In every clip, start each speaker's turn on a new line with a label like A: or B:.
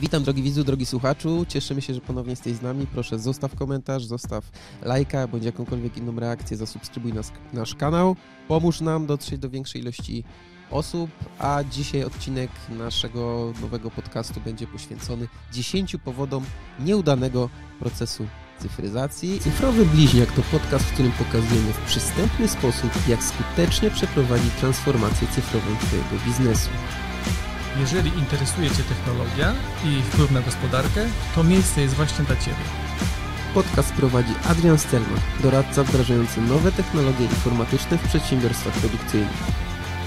A: Witam drogi widzu, drogi słuchaczu. Cieszymy się, że ponownie jesteś z nami. Proszę zostaw komentarz, zostaw lajka, bądź jakąkolwiek inną reakcję, zasubskrybuj nas, nasz kanał. Pomóż nam dotrzeć do większej ilości osób, a dzisiaj odcinek naszego nowego podcastu będzie poświęcony 10 powodom nieudanego procesu cyfryzacji. Cyfrowy Bliźniak to podcast, w którym pokazujemy w przystępny sposób, jak skutecznie przeprowadzić transformację cyfrową Twojego biznesu.
B: Jeżeli interesuje Cię technologia i wpływ na gospodarkę, to miejsce jest właśnie dla Ciebie.
A: Podcast prowadzi Adrian Stelman, doradca wdrażający nowe technologie informatyczne w przedsiębiorstwach produkcyjnych.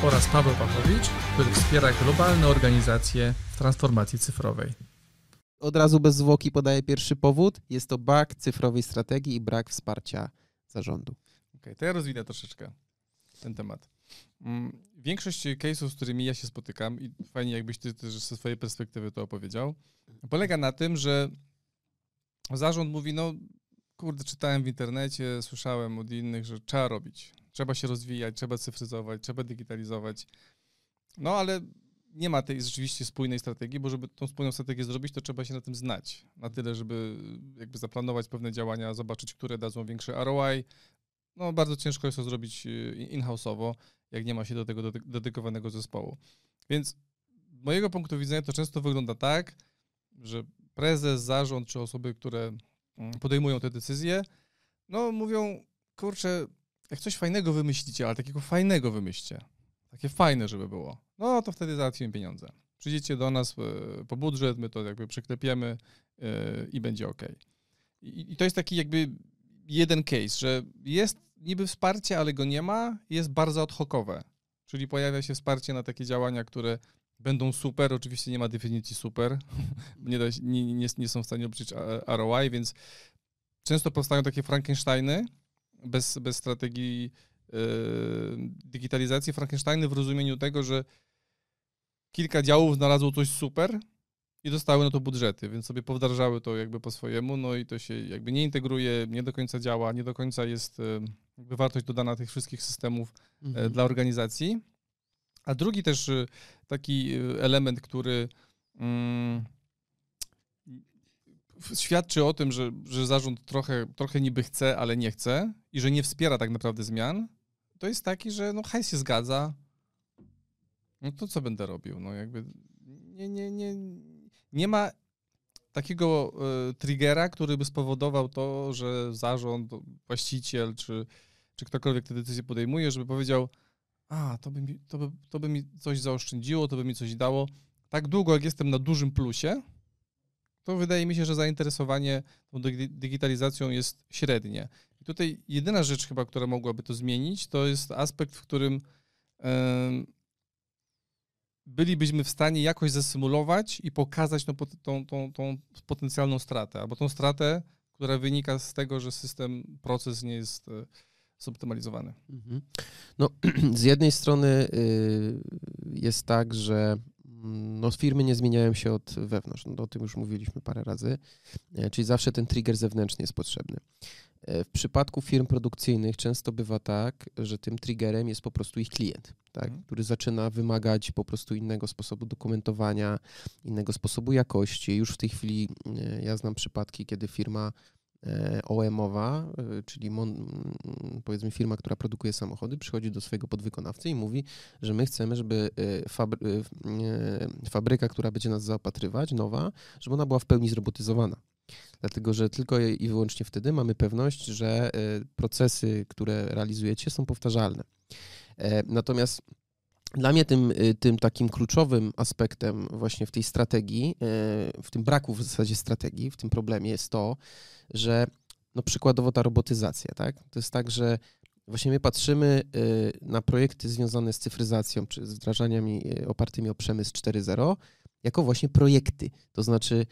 B: Oraz Paweł Pachowicz, który wspiera globalne organizacje w transformacji cyfrowej.
A: Od razu bez zwłoki podaję pierwszy powód. Jest to brak cyfrowej strategii i brak wsparcia zarządu.
C: Okej, to ja rozwinę troszeczkę ten temat. Większość case'ów, z którymi ja się spotykam, i fajnie jakbyś ty też ze swojej perspektywy to opowiedział, polega na tym, że zarząd mówi, no kurde, czytałem w internecie, słyszałem od innych, że trzeba robić, trzeba się rozwijać, trzeba cyfryzować, trzeba digitalizować. No ale nie ma tej rzeczywiście spójnej strategii, bo żeby tą spójną strategię zrobić, to trzeba się na tym znać. Na tyle, żeby jakby zaplanować pewne działania, zobaczyć, które dadzą większy ROI. No bardzo ciężko jest to zrobić y, in-house'owo, jak nie ma się do tego dedy- dedykowanego zespołu. Więc z mojego punktu widzenia to często wygląda tak, że prezes, zarząd czy osoby, które mm, podejmują te decyzje, no mówią, kurczę, jak coś fajnego wymyślicie, ale takiego fajnego wymyślcie, takie fajne, żeby było, no to wtedy załatwimy pieniądze. Przyjdziecie do nas e, po budżet, my to jakby przyklepiemy e, i będzie ok. I to jest taki jakby jeden case, że jest niby wsparcie, ale go nie ma, jest bardzo ad hocowe. Czyli pojawia się wsparcie na takie działania, które będą super. Oczywiście nie ma definicji super. nie, da, nie, nie, nie są w stanie obliczyć a- ROI, więc często powstają takie Frankensteiny bez, bez strategii yy, digitalizacji. Frankensteiny w rozumieniu tego, że kilka działów znalazło coś super i dostały na to budżety, więc sobie powdrażały to jakby po swojemu, no i to się jakby nie integruje, nie do końca działa, nie do końca jest e, jakby wartość dodana tych wszystkich systemów e, dla organizacji. A drugi też e, taki element, który mm, świadczy o tym, że, że zarząd trochę, trochę niby chce, ale nie chce i że nie wspiera tak naprawdę zmian, to jest taki, że no hajs się zgadza, no to co będę robił? No jakby nie, nie, nie, nie ma takiego e, triggera, który by spowodował to, że zarząd, właściciel czy, czy ktokolwiek te decyzje podejmuje, żeby powiedział, a to by, mi, to, by, to by mi coś zaoszczędziło, to by mi coś dało. Tak długo, jak jestem na dużym plusie, to wydaje mi się, że zainteresowanie tą digi- digitalizacją jest średnie. I tutaj jedyna rzecz chyba, która mogłaby to zmienić, to jest aspekt, w którym em, bylibyśmy w stanie jakoś zasymulować i pokazać tą, tą, tą, tą potencjalną stratę, albo tą stratę, która wynika z tego, że system, proces nie jest e, zoptymalizowany.
A: Mhm. No, z jednej strony y, jest tak, że no, firmy nie zmieniają się od wewnątrz. No, o tym już mówiliśmy parę razy. E, Czyli zawsze ten trigger zewnętrzny jest potrzebny. E, W przypadku firm produkcyjnych często bywa tak, że tym triggerem jest po prostu ich klient, tak?
C: Mhm.
A: który zaczyna wymagać po prostu innego sposobu dokumentowania, innego sposobu jakości. Już w tej chwili e, ja znam przypadki, kiedy firma e, OEM-owa, e, czyli mon, mm, powiedzmy firma, która produkuje samochody, przychodzi do swojego podwykonawcy i mówi, że my chcemy, żeby e, fabry, fabryka, która będzie nas zaopatrywać, nowa, żeby ona była w pełni zrobotyzowana. Dlatego, że tylko i wyłącznie wtedy mamy pewność, że procesy, które realizujecie, są powtarzalne. Natomiast dla mnie tym, y, tym takim kluczowym aspektem właśnie w tej strategii, y, w tym braku w zasadzie strategii, w tym problemie jest to, że no przykładowo ta robotyzacja, tak? To jest tak, że właśnie my patrzymy y, na projekty związane z cyfryzacją czy z wdrażaniami opartymi o przemysł 4.0 jako właśnie projekty. To znaczy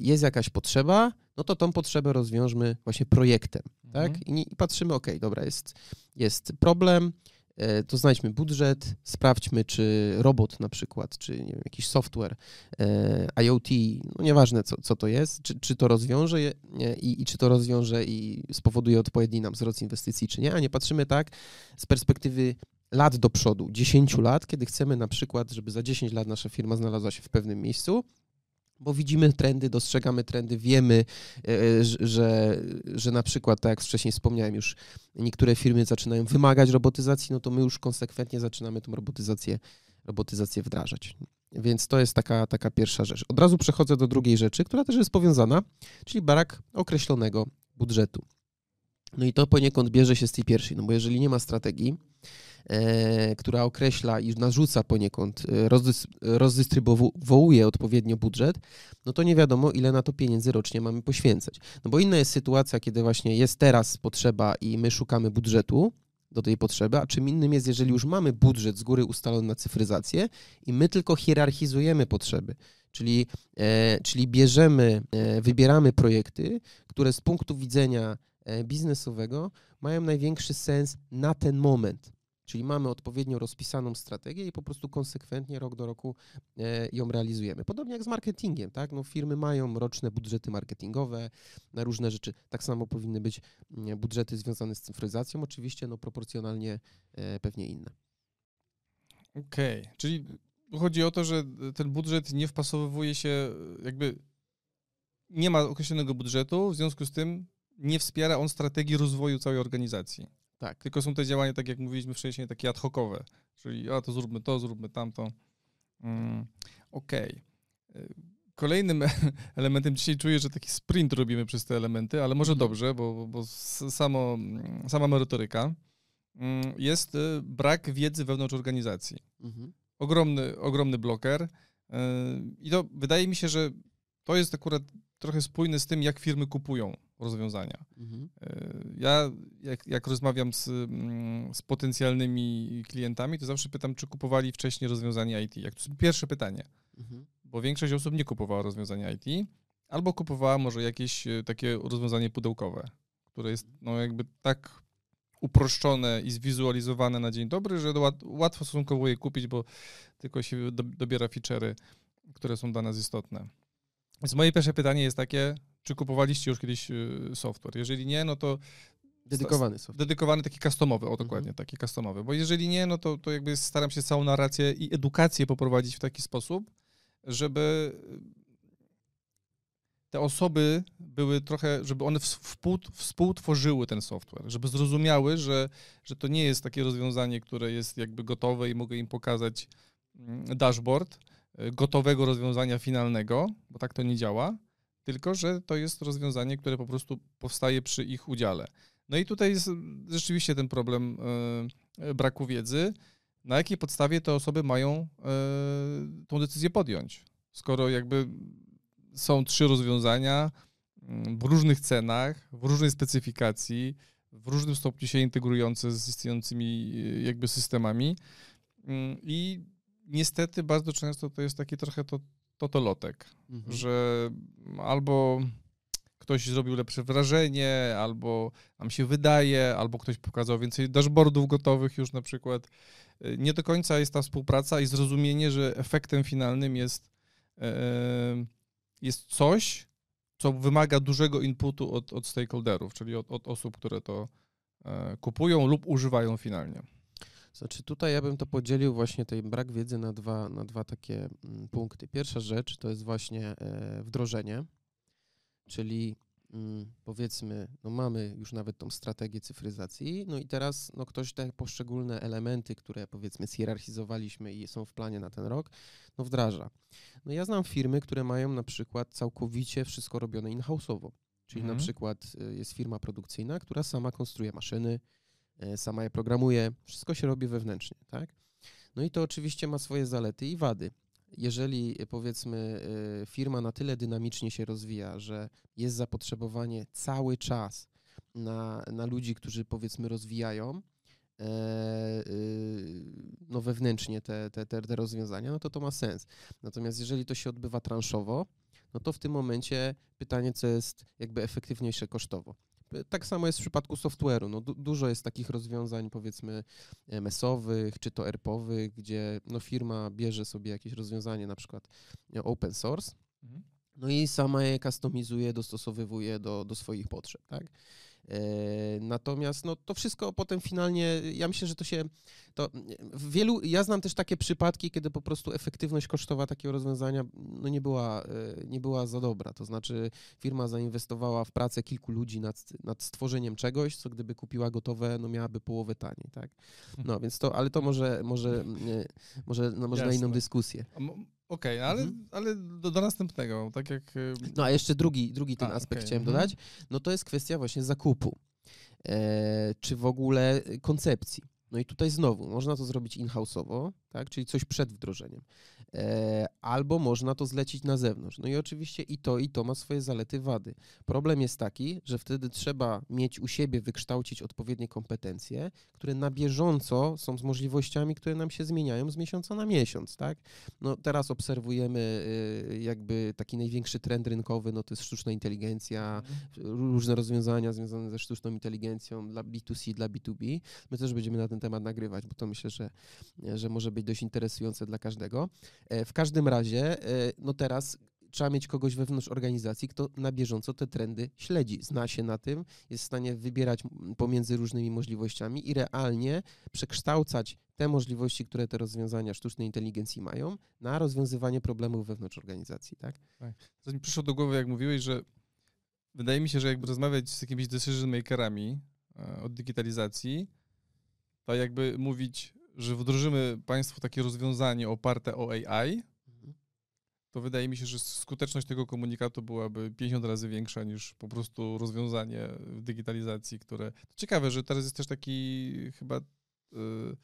A: jest jakaś potrzeba, no to tą potrzebę rozwiążmy właśnie projektem, tak?
C: Mhm.
A: I, patrzymy, ok, dobra, jest, jest problem, to znajdźmy budżet, sprawdźmy, czy robot na przykład, czy wiem, jakiś software, e, IoT, no nieważne co, co to jest, czy, czy to rozwiąże i, i czy to rozwiąże i spowoduje odpowiedni nam wzrost inwestycji, czy nie, a nie patrzymy tak z perspektywy lat do przodu, 10 lat, kiedy chcemy na przykład, żeby za 10 lat nasza firma znalazła się w pewnym miejscu, bo widzimy trendy, dostrzegamy trendy, wiemy, e, że, że na przykład, tak jak wcześniej wspomniałem, już niektóre firmy zaczynają wymagać robotyzacji, no to my już konsekwentnie zaczynamy tą robotyzację, robotyzację wdrażać. Więc to jest taka, taka pierwsza rzecz. Od razu przechodzę do drugiej rzeczy, która też jest powiązana, czyli brak określonego budżetu. No i to poniekąd bierze się z tej pierwszej, no bo jeżeli nie ma strategii, e, która określa i narzuca poniekąd, e, rozdys, rozdystrybuuje odpowiednio budżet, no to nie wiadomo, ile na to pieniędzy rocznie mamy poświęcać. No bo inna jest sytuacja, kiedy właśnie jest teraz potrzeba i my szukamy budżetu, do tej potrzeby, a czym innym jest, jeżeli już mamy budżet z góry ustalony na cyfryzację i my tylko hierarchizujemy potrzeby, czyli, e, czyli bierzemy, e, wybieramy projekty, które z punktu widzenia e, biznesowego mają największy sens na ten moment. Czyli mamy odpowiednio rozpisaną strategię i po prostu konsekwentnie rok do roku e, ją realizujemy. Podobnie jak z marketingiem, tak? No, firmy mają roczne budżety marketingowe na różne rzeczy. Tak samo powinny być mm, budżety związane z cyfryzacją, oczywiście no, proporcjonalnie e, pewnie inne.
C: Okej, okay. czyli chodzi o to, że ten budżet nie wpasowuje się, jakby nie ma określonego budżetu, w związku z tym nie wspiera on strategii rozwoju całej organizacji. Tak. Tylko są te działania, tak jak mówiliśmy wcześniej, takie ad hocowe, czyli a to zróbmy to, zróbmy tamto. Mm, Okej. Okay. Kolejnym elementem, dzisiaj czuję, że taki sprint robimy przez te elementy, ale może mhm. dobrze, bo, bo samo, sama merytoryka mm, jest y, brak wiedzy wewnątrz organizacji. Mhm. Ogromny, ogromny bloker. Y, I to wydaje mi się, że to jest akurat trochę spójne z tym, jak firmy kupują rozwiązania. Mhm. E, ja, jak, jak rozmawiam z, mm, z potencjalnymi klientami, to zawsze pytam, czy kupowali wcześniej rozwiązania IT. Jak to jest pierwsze pytanie, mhm. bo większość osób nie kupowała rozwiązania IT, albo kupowała może jakieś e, takie rozwiązanie pudełkowe, które jest no, jakby tak uproszczone i zwizualizowane na dzień dobry, że łatwo stosunkowo je kupić, bo tylko się dobiera feature'y, które są dla nas istotne. Więc moje pierwsze pytanie jest takie, czy kupowaliście już kiedyś y, software? Jeżeli nie, no to
A: Dedykowany software.
C: Dedykowany taki customowy, o dokładnie, mhm. taki customowy. Bo jeżeli nie, no to, to jakby staram się całą narrację i edukację poprowadzić w taki sposób, żeby te osoby były trochę, żeby one współ, współtworzyły ten software, żeby zrozumiały, że, że to nie jest takie rozwiązanie, które jest jakby gotowe i mogę im pokazać mm, dashboard y, gotowego rozwiązania finalnego, bo tak to nie działa, tylko że to jest rozwiązanie, które po prostu powstaje przy ich udziale. No i tutaj jest rzeczywiście ten problem e, braku wiedzy, na jakiej podstawie te osoby mają e, tą decyzję podjąć. Skoro jakby są trzy rozwiązania mm, w różnych cenach, w różnej specyfikacji, w różnym stopniu się integrujące z istniejącymi e, jakby systemami mm, i niestety bardzo często to jest takie trochę to totolotek, mhm. że albo ktoś zrobił lepsze wrażenie, albo nam się wydaje, albo ktoś pokazał więcej dashboardów gotowych już na przykład. Y, nie do końca jest ta współpraca i zrozumienie, że efektem finalnym jest, e, jest coś, co wymaga dużego inputu od, od stakeholderów, czyli od, od osób, które to e, kupują lub używają finalnie.
A: Znaczy tutaj ja bym to podzielił właśnie ten brak wiedzy na dwa, na dwa takie mm, punkty. Pierwsza rzecz to jest właśnie e, wdrożenie, czyli mm, powiedzmy, no mamy już nawet tą strategię cyfryzacji, no i teraz no ktoś te poszczególne elementy, które powiedzmy zhierarchizowaliśmy i są w planie na ten rok, no wdraża. No ja znam firmy, które mają na przykład całkowicie wszystko robione in-house'owo, czyli mhm. na przykład e, jest firma produkcyjna, która sama konstruuje maszyny, sama je programuje, wszystko się robi wewnętrznie, tak? No i to oczywiście ma swoje zalety i wady. Jeżeli e, powiedzmy e, firma na tyle dynamicznie się rozwija, że jest zapotrzebowanie cały czas na, na ludzi, którzy powiedzmy rozwijają no wewnętrznie te, te, te, te rozwiązania, no to to ma sens. Natomiast jeżeli to się odbywa transzowo, no to w tym momencie pytanie, co jest jakby efektywniejsze kosztowo. Tak samo jest w przypadku software'u. No, du dużo jest takich rozwiązań, powiedzmy, MS-owych czy to ERP-owych, gdzie no, firma bierze sobie jakieś rozwiązanie, na przykład e, open source, mhm. no i sama je customizuje, dostosowywuje do, do swoich potrzeb, tak? E, natomiast no, to wszystko potem finalnie, ja myślę, że to się, to w wielu, ja znam też takie przypadki, kiedy po prostu efektywność kosztowa takiego rozwiązania no, nie, była, e, nie była za dobra. To znaczy firma zainwestowała w pracę kilku ludzi nad, nad stworzeniem czegoś, co gdyby kupiła gotowe, no miałaby połowę taniej, tak? No więc to, ale to może, może, może, no, może na inną dyskusję.
C: Okej, okay, ale, mhm. ale do, do, następnego, tak jak... Y,
A: no a jeszcze drugi, drugi ten a, aspekt okay. chciałem mhm. dodać, no to jest kwestia właśnie zakupu, e, czy w ogóle koncepcji. No i tutaj znowu, można to zrobić in-house'owo, tak, czyli coś przed wdrożeniem. E, albo można to zlecić na zewnątrz. No i oczywiście i to, i to ma swoje zalety, wady. Problem jest taki, że wtedy trzeba mieć u siebie, wykształcić odpowiednie kompetencje, które na bieżąco są z możliwościami, które nam się zmieniają z miesiąca na miesiąc, tak? No teraz obserwujemy y, jakby taki największy trend rynkowy, no to jest sztuczna inteligencja, różne rozwiązania związane ze sztuczną inteligencją dla B2C, dla B2B. My też będziemy na ten temat nagrywać, bo to myślę, że, że może być dość interesujące dla każdego. E, w każdym razie, e, no teraz trzeba mieć kogoś wewnątrz organizacji, kto na bieżąco te trendy śledzi, zna się na tym, jest w stanie wybierać pomiędzy różnymi możliwościami i realnie przekształcać te możliwości, które te rozwiązania sztucznej inteligencji mają, na rozwiązywanie problemów wewnątrz organizacji, tak? tak.
C: Mi przyszło do głowy, jak mówiłeś, że wydaje mi się, że jakby rozmawiać z jakimiś decision makerami e, od digitalizacji, to jakby mówić że wdrożymy Państwu takie rozwiązanie oparte o AI, mhm. to wydaje mi się, że skuteczność tego komunikatu byłaby 50 razy większa niż po prostu rozwiązanie w digitalizacji, które. To ciekawe, że teraz jest też taki chyba. Yy,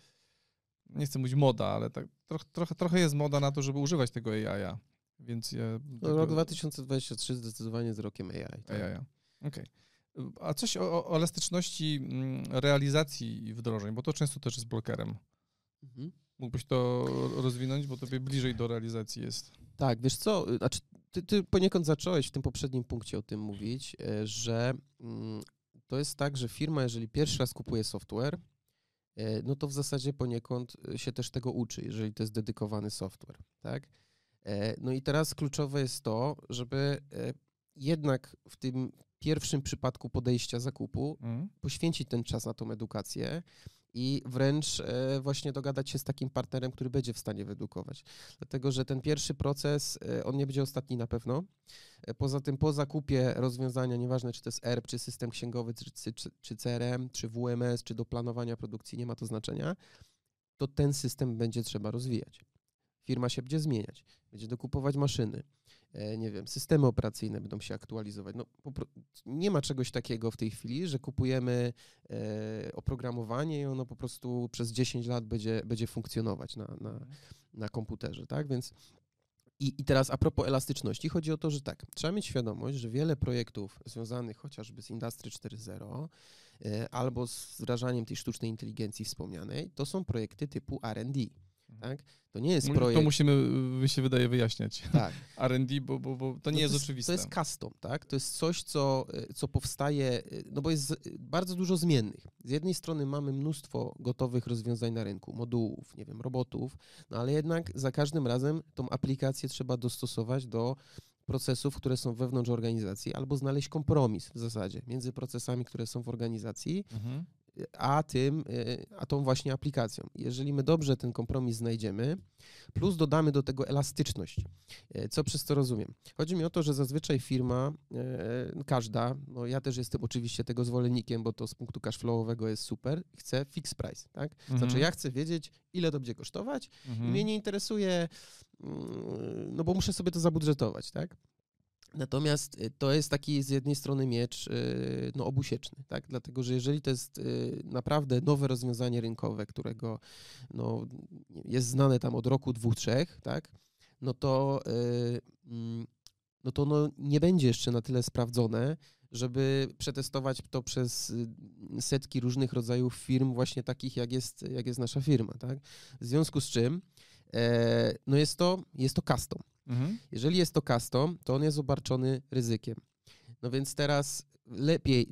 C: nie chcę mówić moda, ale tak, troch, trochę, trochę jest moda na to, żeby używać tego AI. Więc ja.
A: No, rok 2023 zdecydowanie jest rokiem AI.
C: Tak? AI. Okej. Okay. A coś o, o elastyczności mm, realizacji wdrożeń, bo to często też jest blokerem. Mhm. Mógłbyś to rozwinąć, bo tobie bliżej do realizacji jest.
A: Tak, wiesz co, znaczy ty, ty poniekąd zacząłeś w tym poprzednim punkcie o tym mówić, e, że mm, to jest tak, że firma, jeżeli pierwszy raz kupuje software, e, no to w zasadzie poniekąd e, się też tego uczy, jeżeli to jest dedykowany software, tak? No i teraz kluczowe jest to, żeby jednak w tym pierwszym przypadku podejścia zakupu mm. poświęcić ten czas na tą edukację, i wręcz e, właśnie dogadać się z takim partnerem, który będzie w stanie wyedukować. Dlatego, że ten pierwszy proces, e, on nie będzie ostatni na pewno. E, poza tym, po zakupie rozwiązania, nieważne czy to jest ERP, czy system księgowy, czy, czy, czy CRM, czy WMS, czy do planowania produkcji, nie ma to znaczenia, to ten system będzie trzeba rozwijać. Firma się będzie zmieniać, będzie dokupować maszyny, nie wiem, systemy operacyjne będą się aktualizować. No, nie ma czegoś takiego w tej chwili, że kupujemy e, oprogramowanie i ono po prostu przez 10 lat będzie, będzie funkcjonować na, na, na komputerze, tak? Więc i, I teraz a propos elastyczności, chodzi o to, że tak, trzeba mieć świadomość, że wiele projektów związanych chociażby z Industry 4.0 e, albo z wdrażaniem tej sztucznej inteligencji wspomnianej, to są projekty typu R&D. Tak? To nie jest projekt...
C: To musimy, mi się wydaje, wyjaśniać. Tak. R&D, bo, bo, bo to nie no jest, jest, oczywiste.
A: To jest custom, tak? To jest coś, co, co powstaje, no bo jest bardzo dużo zmiennych. Z jednej strony mamy mnóstwo gotowych rozwiązań na rynku, modułów, nie wiem, robotów, no ale jednak za każdym razem tą aplikację trzeba dostosować do procesów, które są wewnątrz organizacji, albo znaleźć kompromis w zasadzie między procesami, które są w organizacji, mhm a tym, y, a tą właśnie aplikacją. Jeżeli my dobrze ten kompromis znajdziemy, plus dodamy do tego elastyczność, y, co przez to rozumiem? Chodzi mi o to, że zazwyczaj firma, y, każda, no ja też jestem oczywiście tego zwolennikiem, bo to z punktu cashflowowego jest super, chce fix price, tak? Mhm. Znaczy ja chcę wiedzieć, ile to będzie kosztować mhm. i mnie nie interesuje, mm, no bo muszę sobie to zabudżetować, tak? Natomiast y, to jest taki z jednej strony miecz y, no, obusieczny, tak? dlatego że jeżeli to jest y, naprawdę nowe rozwiązanie rynkowe, którego no, jest znane tam od roku, dwóch, trzech, tak? no to, mm, no to no, nie będzie jeszcze na tyle sprawdzone, żeby przetestować to przez setki różnych rodzajów firm, właśnie takich jak jest, jak jest nasza firma. Tak? W związku z czym e, no jest, to, jest to custom. Mhm. Jeżeli jest to custom, to on jest obarczony ryzykiem. No więc teraz lepiej,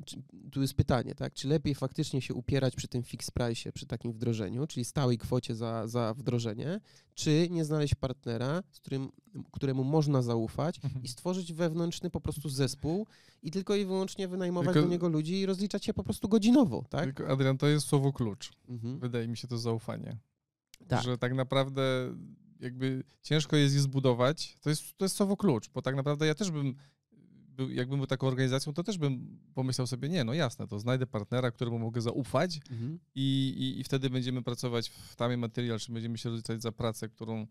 A: tu jest pytanie, tak? Czy lepiej faktycznie się upierać przy tym fix price, przy takim wdrożeniu, czyli stałej kwocie za, za wdrożenie, czy nie znaleźć partnera, z którym, któremu można zaufać
C: Mhm.
A: i stworzyć wewnętrzny po prostu zespół i tylko i wyłącznie wynajmować
C: Tylko-
A: do niego ludzi i rozliczać się po prostu godzinowo, tak?
C: Tylko, Adrian, to jest słowo klucz.
A: Mhm.
C: Wydaje mi się to zaufanie.
A: Tak.
C: Że tak naprawdę jakby ciężko jest je zbudować. To jest, to jest słowo klucz, bo tak naprawdę ja też bym, był, jakbym był taką organizacją, to też bym pomyślał sobie, nie, no jasne, to znajdę partnera, któremu mogę zaufać
A: Mhm.
C: i, i, i wtedy będziemy pracować w tamie materiał, czy będziemy się rozliczać za pracę, którą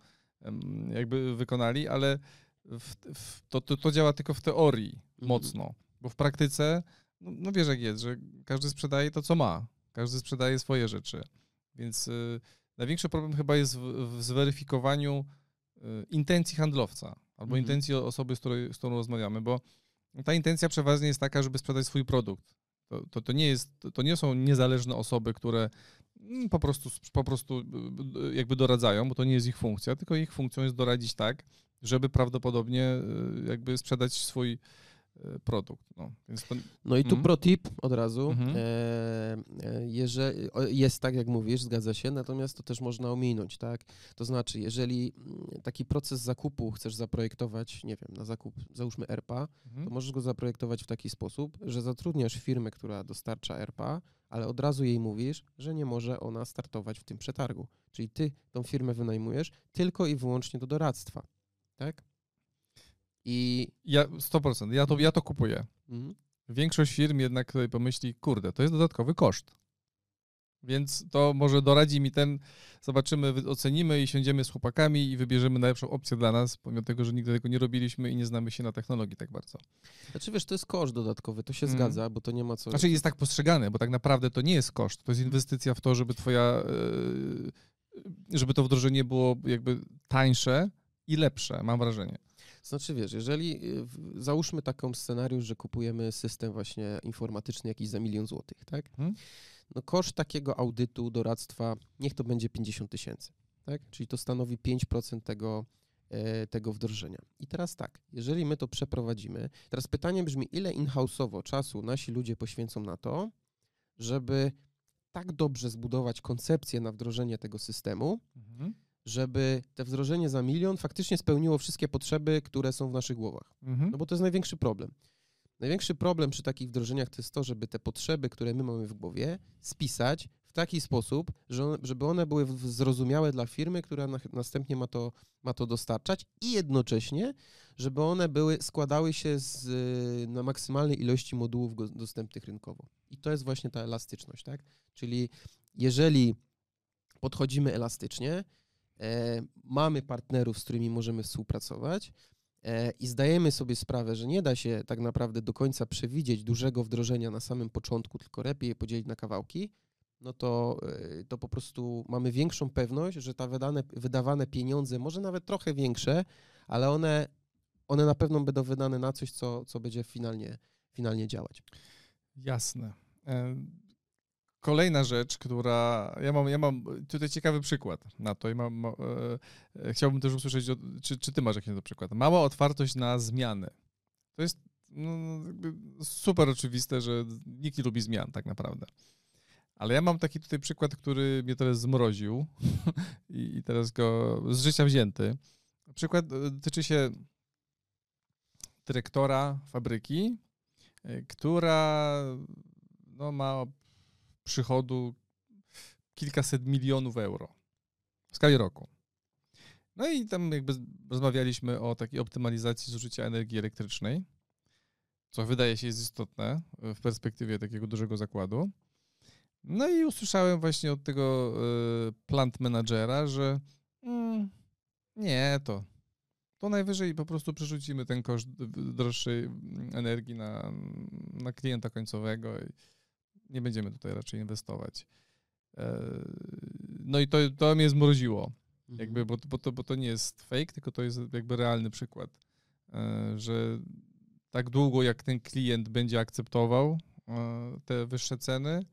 C: jakby wykonali, ale w, w, to, to, to działa tylko w teorii
A: Mhm.
C: mocno, bo w praktyce, no, no wiesz jak jest, że każdy sprzedaje to, co ma, każdy sprzedaje swoje rzeczy, więc y, największy problem chyba jest w, w zweryfikowaniu y, intencji handlowca albo
A: Mhm.
C: intencji osoby, z, której, z którą rozmawiamy, bo ta intencja przeważnie jest taka, żeby sprzedać swój produkt. To, to, to, nie, jest, to- nie są niezależne osoby, które mm, po prostu, po prostu y, y, jakby doradzają, bo to nie jest ich funkcja, tylko ich funkcją jest doradzić tak, żeby prawdopodobnie jakby sprzedać swój produkt. No, więc to,
A: No i tu
C: Mhm.
A: pro tip od razu.
C: Mhm.
A: E, e, jeżeli, jest tak, jak mówisz, zgadza się, natomiast to też można ominąć, tak? To znaczy, jeżeli mm, taki proces zakupu chcesz zaprojektować, nie wiem, na zakup, załóżmy ERPA,
C: mhm.
A: to możesz go zaprojektować w taki sposób, że zatrudniasz firmę, która dostarcza ERPA, ale od razu jej mówisz, że nie może ona startować w tym przetargu. Czyli ty tą firmę wynajmujesz tylko i wyłącznie do doradztwa, tak? I
C: Ja 100%, ja to, ja to kupuję.
A: mhm.
C: Większość firm jednak tutaj pomyśli, kurde, to jest dodatkowy koszt. Więc to może doradzi mi ten, zobaczymy, ocenimy i siądziemy z chłopakami i wybierzemy najlepszą opcję dla nas, pomimo tego, że nigdy tego nie robiliśmy i nie znamy się na technologii tak bardzo.
A: Znaczy wiesz, to jest koszt dodatkowy, to się
C: Mm.
A: zgadza, bo to nie ma co...
C: Znaczy jest tak postrzegane, bo tak naprawdę to nie jest koszt, to jest inwestycja w to, żeby twoja, yy, żeby to wdrożenie było jakby tańsze i lepsze, mam wrażenie.
A: Znaczy wiesz, jeżeli y, załóżmy taką scenariusz, że kupujemy system właśnie informatyczny jakiś za milion złotych, tak?
C: Mhm.
A: No koszt takiego audytu, doradztwa, niech to będzie 50 tysięcy, tak? Czyli to stanowi 5% tego, e, tego wdrożenia. I teraz tak, jeżeli my to przeprowadzimy, teraz pytanie brzmi, ile in-house'owo czasu nasi ludzie poświęcą na to, żeby tak dobrze zbudować koncepcję na wdrożenie tego systemu,
C: Mhm.
A: Żeby te wdrożenie za milion faktycznie spełniło wszystkie potrzeby, które są w naszych głowach.
C: Mhm.
A: No bo to jest największy problem. Największy problem przy takich wdrożeniach to jest to, żeby te potrzeby, które my mamy w głowie, spisać w taki sposób, żeby one były zrozumiałe dla firmy, która na, następnie ma to, ma to dostarczać i jednocześnie, żeby one były, składały się z na maksymalnej ilości modułów dostępnych rynkowo. I to jest właśnie ta elastyczność, tak? Czyli jeżeli podchodzimy elastycznie, mamy partnerów, z którymi możemy współpracować, e, i zdajemy sobie sprawę, że nie da się tak naprawdę do końca przewidzieć dużego wdrożenia na samym początku, tylko lepiej je podzielić na kawałki, no to, e, to po prostu mamy większą pewność, że te wydane, wydawane pieniądze, może nawet trochę większe, ale one, one na pewno będą wydane na coś, co, co będzie finalnie, finalnie działać.
C: Jasne. Kolejna rzecz, która. Ja mam, ja mam tutaj ciekawy przykład na to i mam. ma- E, e, chciałbym też usłyszeć, czy, czy ty masz jakiś to przykład. Mała otwartość na zmiany. To jest no, super oczywiste, że nikt nie lubi zmian tak naprawdę. Ale ja mam taki tutaj przykład, który mnie teraz zmroził i, teraz go z życia wzięty. Przykład e, dotyczy się dyrektora fabryki, e, która no, ma przychodu kilkaset milionów euro w skali roku. No i tam jakby rozmawialiśmy o takiej optymalizacji zużycia energii elektrycznej, co wydaje się jest istotne w perspektywie takiego dużego zakładu. No i usłyszałem właśnie od tego y, plant managera, że mm, nie, to, to najwyżej po prostu przerzucimy ten koszt droższej energii na, na klienta końcowego i nie będziemy tutaj raczej inwestować. E, No i to, to mnie zmroziło, jakby, bo, bo, to, bo to nie jest fake, tylko to jest jakby realny przykład, e, że tak długo jak ten klient będzie akceptował e, te wyższe ceny,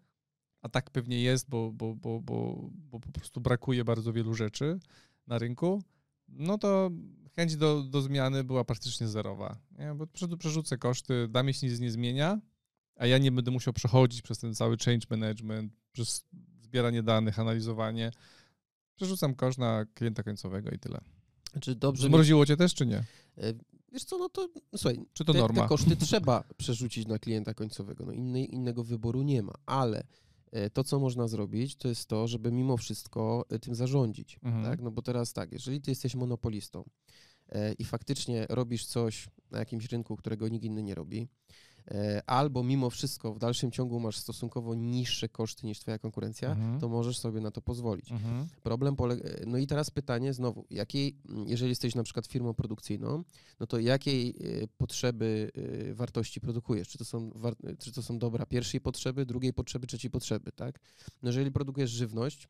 C: a tak pewnie jest, bo, bo, bo, bo, bo po prostu brakuje bardzo wielu rzeczy na rynku, no to chęć do, do zmiany była praktycznie zerowa. Nie? Bo przerzucę koszty, mnie się nic nie zmienia, a ja nie będę musiał przechodzić przez ten cały change management, przez zbieranie danych, analizowanie. Przerzucam koszt na klienta końcowego i tyle.
A: Znaczy dobrze
C: Zmroziło cię też, czy nie?
A: E, Wiesz co, no to słuchaj,
C: Czy to
A: te,
C: norma?
A: te koszty trzeba przerzucić na klienta końcowego. No innej, innego wyboru nie ma, ale e, to, co można zrobić, to jest to, żeby mimo wszystko e, tym zarządzić.
C: Mhm.
A: Tak? No bo teraz tak, jeżeli ty jesteś monopolistą i faktycznie robisz coś na jakimś rynku, którego nikt inny nie robi, albo mimo wszystko w dalszym ciągu masz stosunkowo niższe koszty niż twoja konkurencja,
C: Mhm.
A: to możesz sobie na to pozwolić.
C: Mhm.
A: Problem polega. No i teraz pytanie znowu, jakiej, jeżeli jesteś na przykład firmą produkcyjną, no to jakiej e, potrzeby e, wartości produkujesz? Czy to są, war, czy to są dobra pierwszej potrzeby, drugiej potrzeby, trzeciej potrzeby, tak? No jeżeli produkujesz żywność,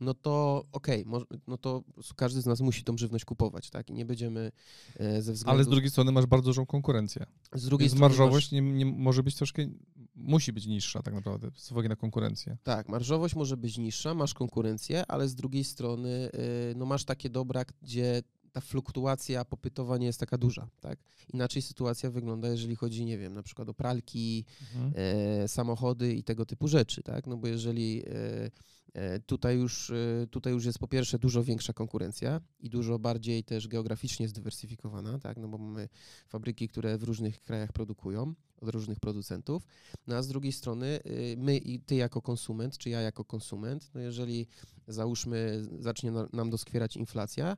A: no to okej, mo- no to każdy z nas musi tą żywność kupować, tak? I nie będziemy e, ze względu...
C: Ale z drugiej strony masz bardzo dużą konkurencję.
A: z drugiej
C: Więc
A: strony
C: marżowość
A: masz,
C: nie, nie może być troszkę, musi być niższa tak naprawdę, z uwagi na konkurencję.
A: Tak, marżowość może być niższa, masz konkurencję, ale z drugiej strony e, no masz takie dobra, gdzie ta fluktuacja popytowa nie jest taka duża, tak? Inaczej sytuacja wygląda, jeżeli chodzi, nie wiem, na przykład o pralki,
C: Mhm.
A: e, samochody i tego typu rzeczy, tak? No bo jeżeli e, e, tutaj już, e, tutaj już jest po pierwsze dużo większa konkurencja i dużo bardziej też geograficznie zdywersyfikowana, tak? No bo mamy fabryki, które w różnych krajach produkują od różnych producentów, no a z drugiej strony y, my i ty jako konsument, czy ja jako konsument, no jeżeli załóżmy zacznie na- nam doskwierać inflacja,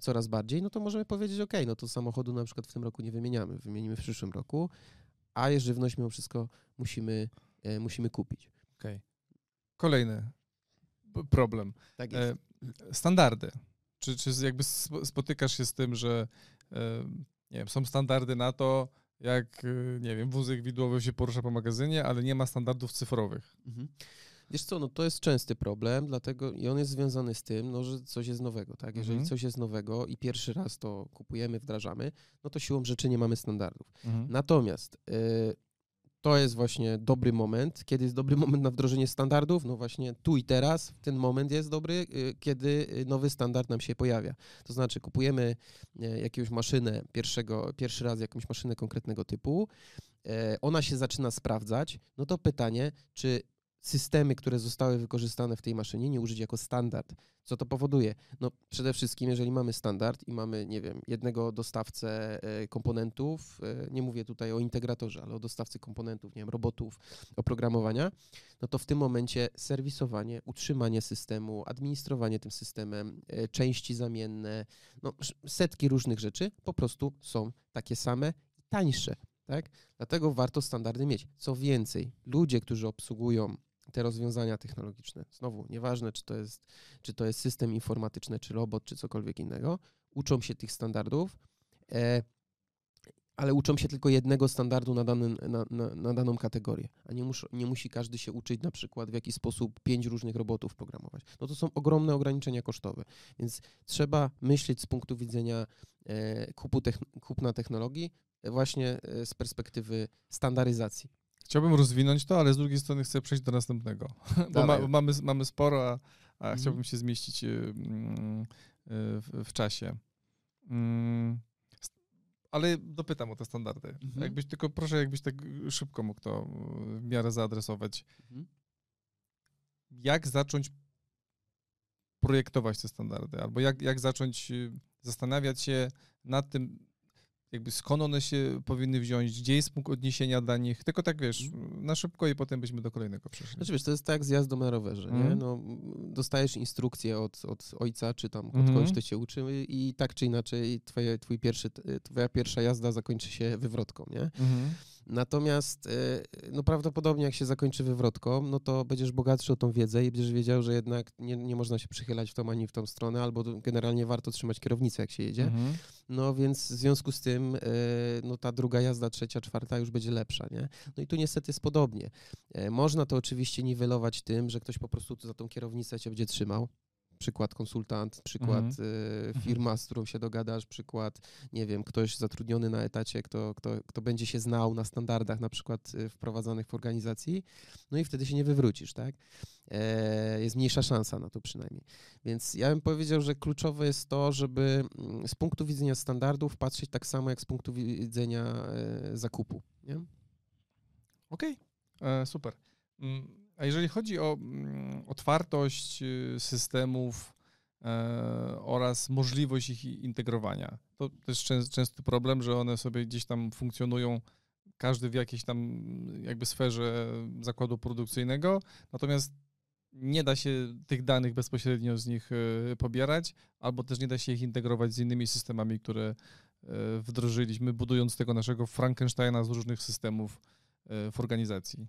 A: coraz bardziej, no to możemy powiedzieć, ok, no to samochodu na przykład w tym roku nie wymieniamy, wymienimy w przyszłym roku, a żywność mimo wszystko musimy, e, musimy kupić.
C: Okej. Kolejny p- problem.
A: Tak jest.
C: E, standardy. Czy, czy jakby sp- spotykasz się z tym, że e, nie wiem, są standardy na to, jak, nie wiem, wózek widłowy się porusza po magazynie, ale nie ma standardów cyfrowych.
A: Mhm. Wiesz co, no to jest częsty problem, dlatego i on jest związany z tym, no, że coś jest nowego, tak? Jeżeli
C: Mhm.
A: coś jest nowego i pierwszy raz to kupujemy, wdrażamy, no to siłą rzeczy nie mamy standardów.
C: Mhm.
A: Natomiast y, to jest właśnie dobry moment. Kiedy jest dobry moment na wdrożenie standardów? No właśnie tu i teraz, ten moment jest dobry, y, kiedy y, nowy standard nam się pojawia. To znaczy kupujemy y, jakąś maszynę, pierwszego, pierwszy raz jakąś maszynę konkretnego typu, ona się zaczyna sprawdzać, no to pytanie, czy systemy, które zostały wykorzystane w tej maszynie, nie użyć jako standard. Co to powoduje? No przede wszystkim, jeżeli mamy standard i mamy, nie wiem, jednego dostawcę e, komponentów, e, nie mówię tutaj o integratorze, ale o dostawcy komponentów, nie wiem, robotów, oprogramowania, no to w tym momencie serwisowanie, utrzymanie systemu, administrowanie tym systemem, e, części zamienne, no setki różnych rzeczy po prostu są takie same i tańsze, tak? Dlatego warto standardy mieć. Co więcej, ludzie, którzy obsługują te rozwiązania technologiczne, znowu, nieważne czy to jest, czy to jest system informatyczny, czy robot, czy cokolwiek innego, uczą się tych standardów, e, ale uczą się tylko jednego standardu na, danym, na, na, na daną kategorię, a nie, muszą, nie musi każdy się uczyć na przykład w jaki sposób pięć różnych robotów programować. No to są ogromne ograniczenia kosztowe, więc trzeba myśleć z punktu widzenia e, kupu techn- kupna technologii e, właśnie e, z perspektywy standaryzacji.
C: Chciałbym rozwinąć to, ale z drugiej strony chcę przejść do następnego, bo ma, mamy, mamy sporo, a, a
A: Mhm.
C: chciałbym się zmieścić y, mm, y, w, w czasie. Mm, Ale dopytam o te standardy.
A: Mhm.
C: Jakbyś tylko, proszę, jakbyś tak szybko mógł to y, w miarę zaadresować.
A: Mhm.
C: Jak zacząć projektować te standardy? Albo jak, jak zacząć zastanawiać się nad tym, jakby skąd one się powinny wziąć, gdzie jest punkt odniesienia dla nich, tylko tak wiesz, na szybko i potem byśmy do kolejnego przeszli.
A: Znaczy wiesz, to jest tak jak z jazdą na rowerze, nie?
C: Mhm.
A: No, dostajesz instrukcję od, od ojca, czy tam od
C: Mhm.
A: kogoś, kto cię uczy i tak czy inaczej twoje, twój pierwszy, twoja pierwsza jazda zakończy się wywrotką, nie?
C: Mhm.
A: Natomiast e, no prawdopodobnie jak się zakończy wywrotką, no to będziesz bogatszy o tą wiedzę i będziesz wiedział, że jednak nie, nie można się przychylać w tą ani w tą stronę, albo generalnie warto trzymać kierownicę, jak się jedzie.
C: Mhm.
A: No więc w związku z tym, e, no ta druga jazda, trzecia, czwarta już będzie lepsza, nie? No i tu niestety jest podobnie. E, Można to oczywiście niwelować tym, że ktoś po prostu za tą kierownicę cię będzie trzymał. Przykład konsultant, przykład
C: Mhm.
A: e, firma, z którą się dogadasz, przykład, nie wiem, ktoś zatrudniony na etacie, kto, kto, kto będzie się znał na standardach na przykład e, wprowadzanych w organizacji, no i wtedy się nie wywrócisz, tak? E, Jest mniejsza szansa na to przynajmniej. Więc ja bym powiedział, że kluczowe jest to, żeby mm, z punktu widzenia standardów patrzeć tak samo jak z punktu widzenia e, zakupu.
C: Okej, E, super. Mm, a jeżeli chodzi o mm, otwartość y, systemów e, oraz możliwość ich integrowania, to też czę- częsty problem, że one sobie gdzieś tam funkcjonują, każdy w jakiejś tam jakby sferze zakładu produkcyjnego, natomiast nie da się tych danych bezpośrednio z nich e, pobierać, albo też nie da się ich integrować z innymi systemami, które e, wdrożyliśmy, budując tego naszego Frankensteina z różnych systemów w organizacji.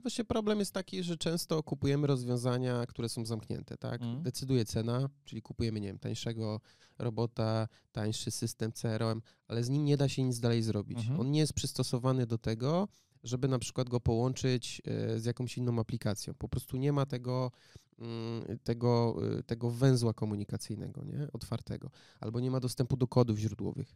A: No właśnie problem jest taki, że często kupujemy rozwiązania, które są zamknięte, tak?
C: Mhm.
A: Decyduje cena, czyli kupujemy, nie wiem, tańszego robota, tańszy system CRM, ale z nim nie da się nic dalej zrobić.
C: Mhm.
A: On nie jest przystosowany do tego, żeby na przykład go połączyć e, z jakąś inną aplikacją. Po prostu nie ma tego, mm, tego, e, tego węzła komunikacyjnego, nie? Otwartego. Albo nie ma dostępu do kodów źródłowych.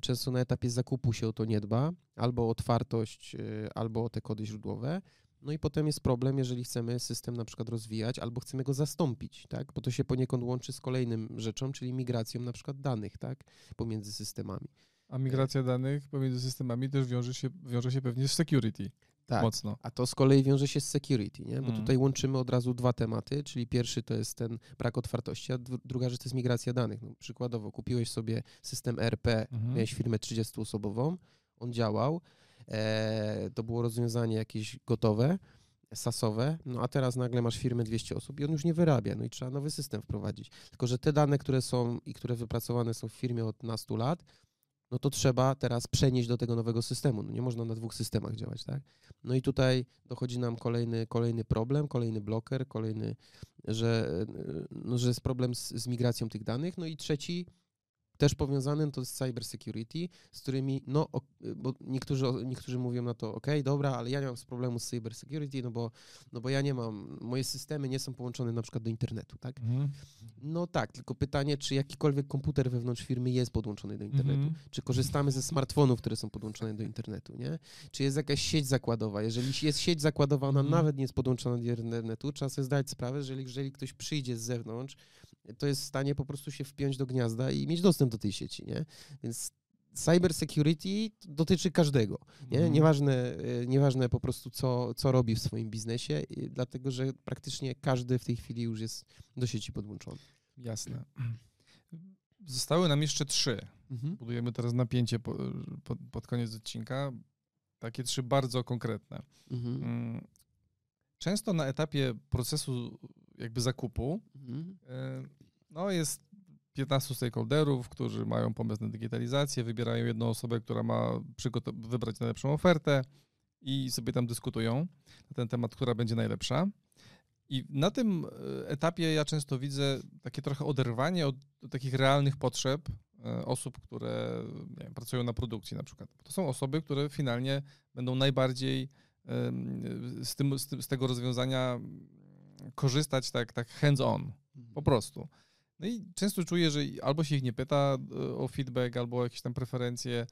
A: Często na etapie zakupu się o to nie dba, albo o otwartość, e, albo o te kody źródłowe. No i potem jest problem, jeżeli chcemy system na przykład rozwijać, albo chcemy go zastąpić, tak? Bo to się poniekąd łączy z kolejnym rzeczą, czyli migracją na przykład danych, tak? Pomiędzy systemami.
C: A migracja danych pomiędzy systemami też wiąże się, wiąże się pewnie z security
A: Tak.
C: mocno.
A: A to z kolei wiąże się z security, nie? Bo
C: Mm.
A: tutaj łączymy od razu dwa tematy, czyli pierwszy to jest ten brak otwartości, a dru- druga rzecz to jest migracja danych. No, przykładowo, kupiłeś sobie system ERP,
C: Mhm.
A: miałeś firmę 30-osobową, on działał, e, to było rozwiązanie jakieś gotowe, sasowe, no a teraz nagle masz firmę 200 osób i on już nie wyrabia, no i trzeba nowy system wprowadzić. Tylko, że te dane, które są i które wypracowane są w firmie od nastu lat, no to trzeba teraz przenieść do tego nowego systemu. No nie można na dwóch systemach działać, tak? No i tutaj dochodzi nam kolejny, kolejny problem, kolejny bloker, kolejny, że, e, no, że jest problem z, z migracją tych danych. No i trzeci, też powiązany, no to jest cyber security, z którymi, no, bo niektórzy, niektórzy mówią na to, ok, dobra, ale ja nie mam z problemu z cyber security, no bo, no bo ja nie mam, moje systemy nie są połączone na przykład do internetu, tak?
C: Mhm.
A: No tak, tylko pytanie, czy jakikolwiek komputer wewnątrz firmy jest podłączony do internetu?
C: Mhm.
A: Czy korzystamy ze smartfonów, które są podłączone do internetu, nie? Czy jest jakaś sieć zakładowa? Jeżeli jest sieć zakładowa, ona
C: Mhm.
A: nawet nie jest podłączona do internetu, trzeba sobie zdać sprawę, że jeżeli, jeżeli ktoś przyjdzie z zewnątrz, to jest w stanie po prostu się wpiąć do gniazda i mieć dostęp do tej sieci, nie? Więc cyber security dotyczy każdego, nie?
C: Mhm.
A: Nieważne, e, nieważne po prostu, co, co robi w swoim biznesie, i dlatego, że praktycznie każdy w tej chwili już jest do sieci podłączony.
C: Jasne. Zostały nam jeszcze trzy.
A: Mhm.
C: Budujemy teraz napięcie po, pod, pod koniec odcinka. Takie trzy bardzo konkretne.
A: Mhm.
C: Mm, Często na etapie procesu jakby zakupu
A: Mhm.
C: e, no jest 15 stakeholderów, którzy mają pomysł na digitalizację, wybierają jedną osobę, która ma wybrać najlepszą ofertę i sobie tam dyskutują na ten temat, która będzie najlepsza. I na tym e, etapie ja często widzę takie trochę oderwanie od takich realnych potrzeb e, osób, które wiem, pracują na produkcji na przykład. To są osoby, które finalnie będą najbardziej em, z, tym, z, tym, z tego rozwiązania korzystać tak, tak hands-on, po prostu. No i często czuję, że albo się ich nie pyta e, o feedback, albo o jakieś tam preferencje,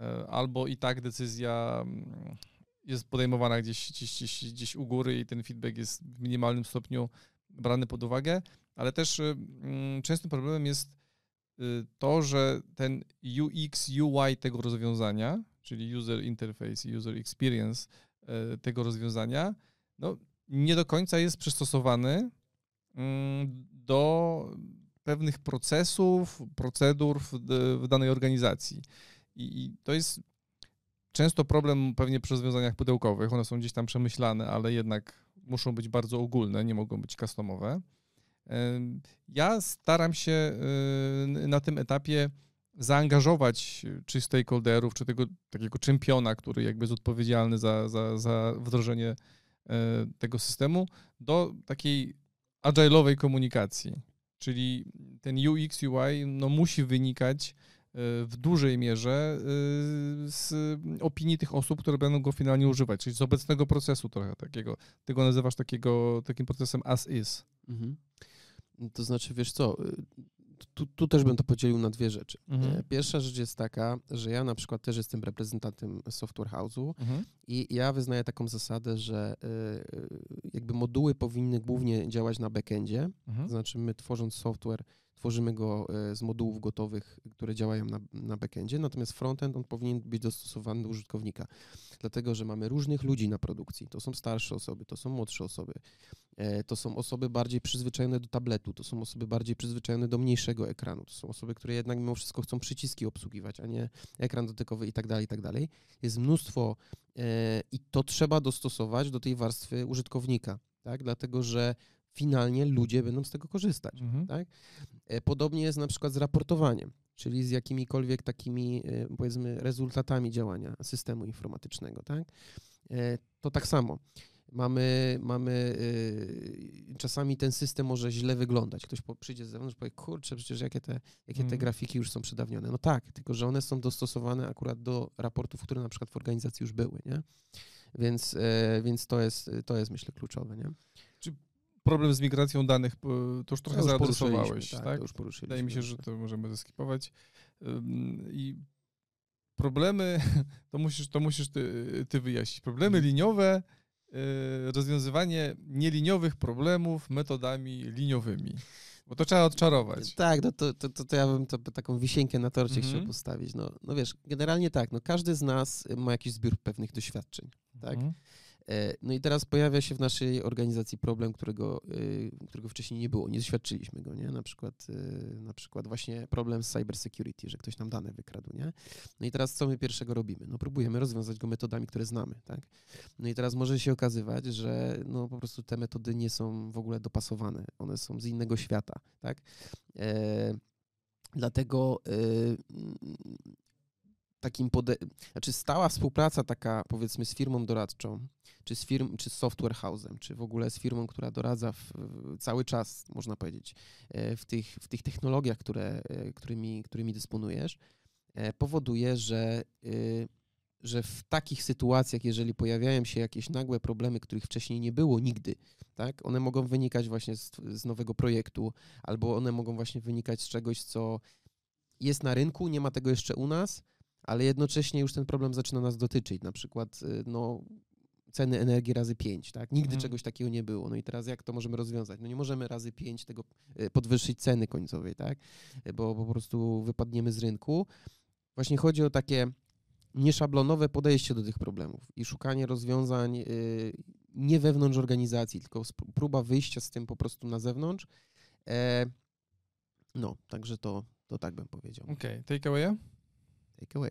C: e, albo i tak decyzja mm, jest podejmowana gdzieś, gdzieś, gdzieś, gdzieś u góry i ten feedback jest w minimalnym stopniu brany pod uwagę, ale też e, mm, częstym problemem jest to, że ten UX, UI tego rozwiązania, czyli user interface user experience tego rozwiązania, no, nie do końca jest przystosowany mm, do pewnych procesów, procedur w, w danej organizacji. I, I to jest często problem pewnie przy rozwiązaniach pudełkowych. One są gdzieś tam przemyślane, ale jednak muszą być bardzo ogólne, nie mogą być customowe. Ja staram się y, na tym etapie zaangażować czy stakeholderów, czy tego takiego czempiona, który jakby jest odpowiedzialny za, za, za wdrożenie tego systemu, do takiej agile'owej komunikacji. Czyli ten UX, UI no, musi wynikać e, w dużej mierze e, z opinii tych osób, które będą go finalnie używać, czyli z obecnego procesu trochę takiego. Ty go nazywasz takiego, takim procesem as is.
A: Mhm. To znaczy, wiesz co, y, tu, tu też bym to podzielił na dwie rzeczy.
C: Mhm.
A: E, Pierwsza rzecz jest taka, że ja na przykład też jestem reprezentantem software house'u
C: Mhm.
A: i ja wyznaję taką zasadę, że y, y, jakby moduły powinny głównie działać na backendzie,
C: Mhm.
A: to znaczy my tworząc software tworzymy go e, z modułów gotowych, które działają na, na backendzie, natomiast frontend on powinien być dostosowany do użytkownika, dlatego że mamy różnych ludzi na produkcji. To są starsze osoby, to są młodsze osoby, e, to są osoby bardziej przyzwyczajone do tabletu, to są osoby bardziej przyzwyczajone do mniejszego ekranu, to są osoby, które jednak mimo wszystko chcą przyciski obsługiwać, a nie ekran dotykowy i tak dalej, i tak dalej. Jest mnóstwo e, i to trzeba dostosować do tej warstwy użytkownika, tak? Dlatego, że finalnie ludzie będą z tego korzystać. Mhm. Tak? E, podobnie jest na przykład z raportowaniem, czyli z jakimikolwiek takimi, e, powiedzmy, rezultatami działania systemu informatycznego. Tak? E, to tak samo. Mamy, mamy czasami ten system może źle wyglądać. Ktoś przyjdzie z zewnątrz i powie, kurczę, przecież jakie te, jakie te mhm. grafiki już są przedawnione. No tak, tylko że one są dostosowane akurat do raportów, które na przykład w organizacji już były, nie? Więc, więc to, jest, to jest myślę kluczowe, nie?
C: Problem z migracją danych to już trochę to już zaadresowałeś, tak? tak?
A: już poruszyliśmy.
C: Wydaje mi się, że to możemy zeskipować. I problemy, to musisz, to musisz ty, ty wyjaśnić. Problemy mhm. liniowe, y, rozwiązywanie nieliniowych problemów metodami liniowymi. Bo to trzeba odczarować.
A: Tak, no to, to, to, to ja bym to, taką wisienkę na torcie mhm. chciał postawić. No, no wiesz, generalnie tak, no każdy z nas ma jakiś zbiór pewnych doświadczeń, tak? Mhm. E, no i teraz pojawia się w naszej organizacji problem, którego, e, którego wcześniej nie było, nie doświadczyliśmy go, nie? Na przykład, e, na przykład właśnie problem z cybersecurity, że ktoś nam dane wykradł, nie? No i teraz co my pierwszego robimy? No próbujemy rozwiązać go metodami, które znamy, tak? No i teraz może się okazywać, że no po prostu te metody nie są w ogóle dopasowane, one są z innego świata, tak? E, dlatego takim pode... znaczy stała współpraca taka powiedzmy z firmą doradczą, czy z firm, czy z software house'em, czy w ogóle z firmą, która doradza w, cały czas, można powiedzieć, e, w tych, w tych technologiach, które, e, którymi, którymi dysponujesz, e, powoduje, że, że w takich sytuacjach, jeżeli pojawiają się jakieś nagłe problemy, których wcześniej nie było nigdy, tak, one mogą wynikać właśnie z, z nowego projektu, albo one mogą właśnie wynikać z czegoś, co jest na rynku, nie ma tego jeszcze u nas, ale jednocześnie już ten problem zaczyna nas dotyczyć. Na przykład y, no, ceny energii razy 5, tak? Nigdy mhm. czegoś takiego nie było. No i teraz jak to możemy rozwiązać? No nie możemy razy 5 tego y, podwyższyć ceny końcowej, tak? Bo po prostu wypadniemy z rynku. Właśnie chodzi o takie nieszablonowe podejście do tych problemów i szukanie rozwiązań y, nie wewnątrz organizacji, tylko próba wyjścia z tym po prostu na zewnątrz. E, no, także to, to tak bym powiedział.
C: Okej, okay. takeaway?
A: Take away.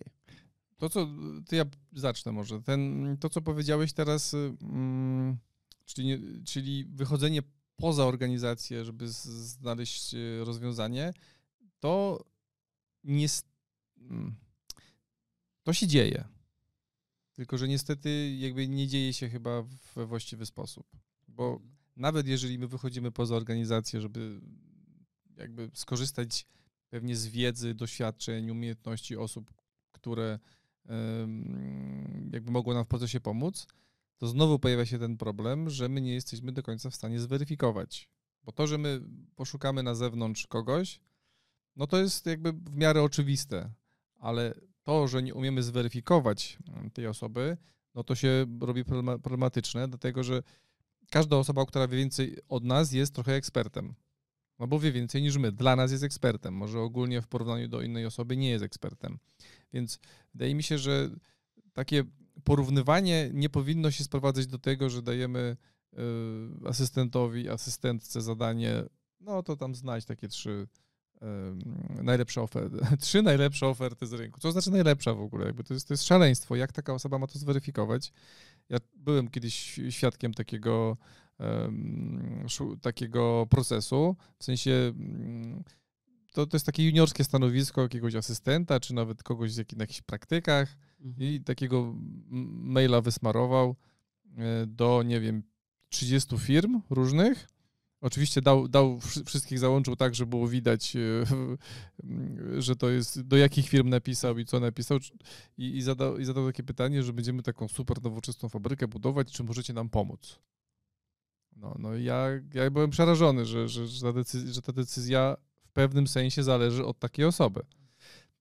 C: To, co, to ja zacznę może. Ten, to, co powiedziałeś teraz, mm, czyli, czyli wychodzenie poza organizację, żeby znaleźć e, rozwiązanie, to nie, mm, to się dzieje. Tylko, że niestety jakby nie dzieje się chyba we właściwy sposób. Bo nawet jeżeli my wychodzimy poza organizację, żeby jakby skorzystać pewnie z wiedzy, doświadczeń, umiejętności osób, które jakby mogło nam w procesie pomóc, to znowu pojawia się ten problem, że my nie jesteśmy do końca w stanie zweryfikować. Bo to, że my poszukamy na zewnątrz kogoś, no to jest jakby w miarę oczywiste, ale to, że nie umiemy zweryfikować tej osoby, no to się robi problematyczne, dlatego że każda osoba, która wie więcej od nas, jest trochę ekspertem. No bo wie więcej niż my. Dla nas jest ekspertem. Może ogólnie w porównaniu do innej osoby nie jest ekspertem. Więc wydaje mi się, że takie porównywanie nie powinno się sprowadzać do tego, że dajemy y, asystentowi, asystentce zadanie, no to tam znać takie trzy y, najlepsze oferty, trzy najlepsze oferty z rynku. Co znaczy najlepsza w ogóle? Jakby to, jest, to jest szaleństwo. Jak taka osoba ma to zweryfikować? Ja byłem kiedyś świadkiem takiego takiego procesu, w sensie mm, to, to jest takie juniorskie stanowisko jakiegoś asystenta, czy nawet kogoś jak, na jakichś praktykach mhm. i takiego maila wysmarował e, do, nie wiem, 30 firm różnych. Oczywiście dał, dał wszystkich załączył tak, żeby było widać, e, że to jest, do jakich firm napisał i co napisał. I, i, zadał, I zadał takie pytanie, że będziemy taką super nowoczesną fabrykę budować, czy możecie nam pomóc? No, no ja, ja byłem przerażony, że, że, że, ta decyzja, że ta decyzja w pewnym sensie zależy od takiej osoby.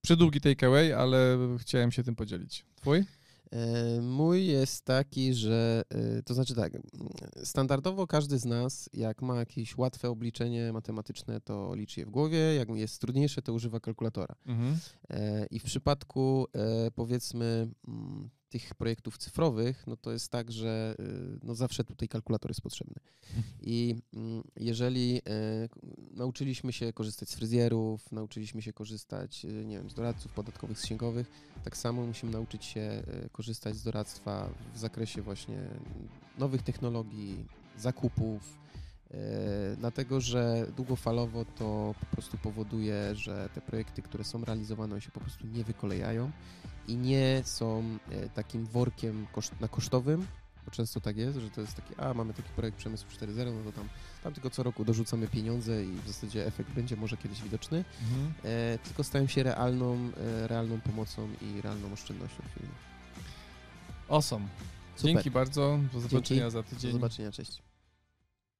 C: Przydługi takeaway, ale chciałem się tym podzielić. Twój?
A: E, Mój jest taki, że e, to znaczy tak, standardowo każdy z nas, jak ma jakieś łatwe obliczenie matematyczne, to liczy je w głowie, jak jest trudniejsze, to używa kalkulatora.
C: Mhm.
A: E, I w przypadku powiedzmy mm, tych projektów cyfrowych, no to jest tak, że y, no zawsze tutaj kalkulator jest potrzebny. I mm, jeżeli k- nauczyliśmy się korzystać z fryzjerów, nauczyliśmy się korzystać, y, nie wiem, z doradców podatkowych, z księgowych, tak samo musimy nauczyć się korzystać z doradztwa w zakresie właśnie nowych technologii, zakupów, dlatego że długofalowo to po prostu powoduje, że te projekty, które są realizowane, się po prostu nie wykolejają i nie są e, takim workiem koszt, na kosztowym, bo często tak jest, że to jest taki, a mamy taki projekt przemysłu 4.0, no to tam, tam tylko co roku dorzucamy pieniądze i w zasadzie efekt będzie może kiedyś widoczny,
C: Mhm.
A: e, tylko stają się realną, e, realną pomocą i realną oszczędnością firmy.
C: Awesome.
A: Super.
C: Dzięki bardzo. Do zobaczenia
A: Dzięki.
C: za
A: Do
C: tydzień.
A: zobaczenia, cześć.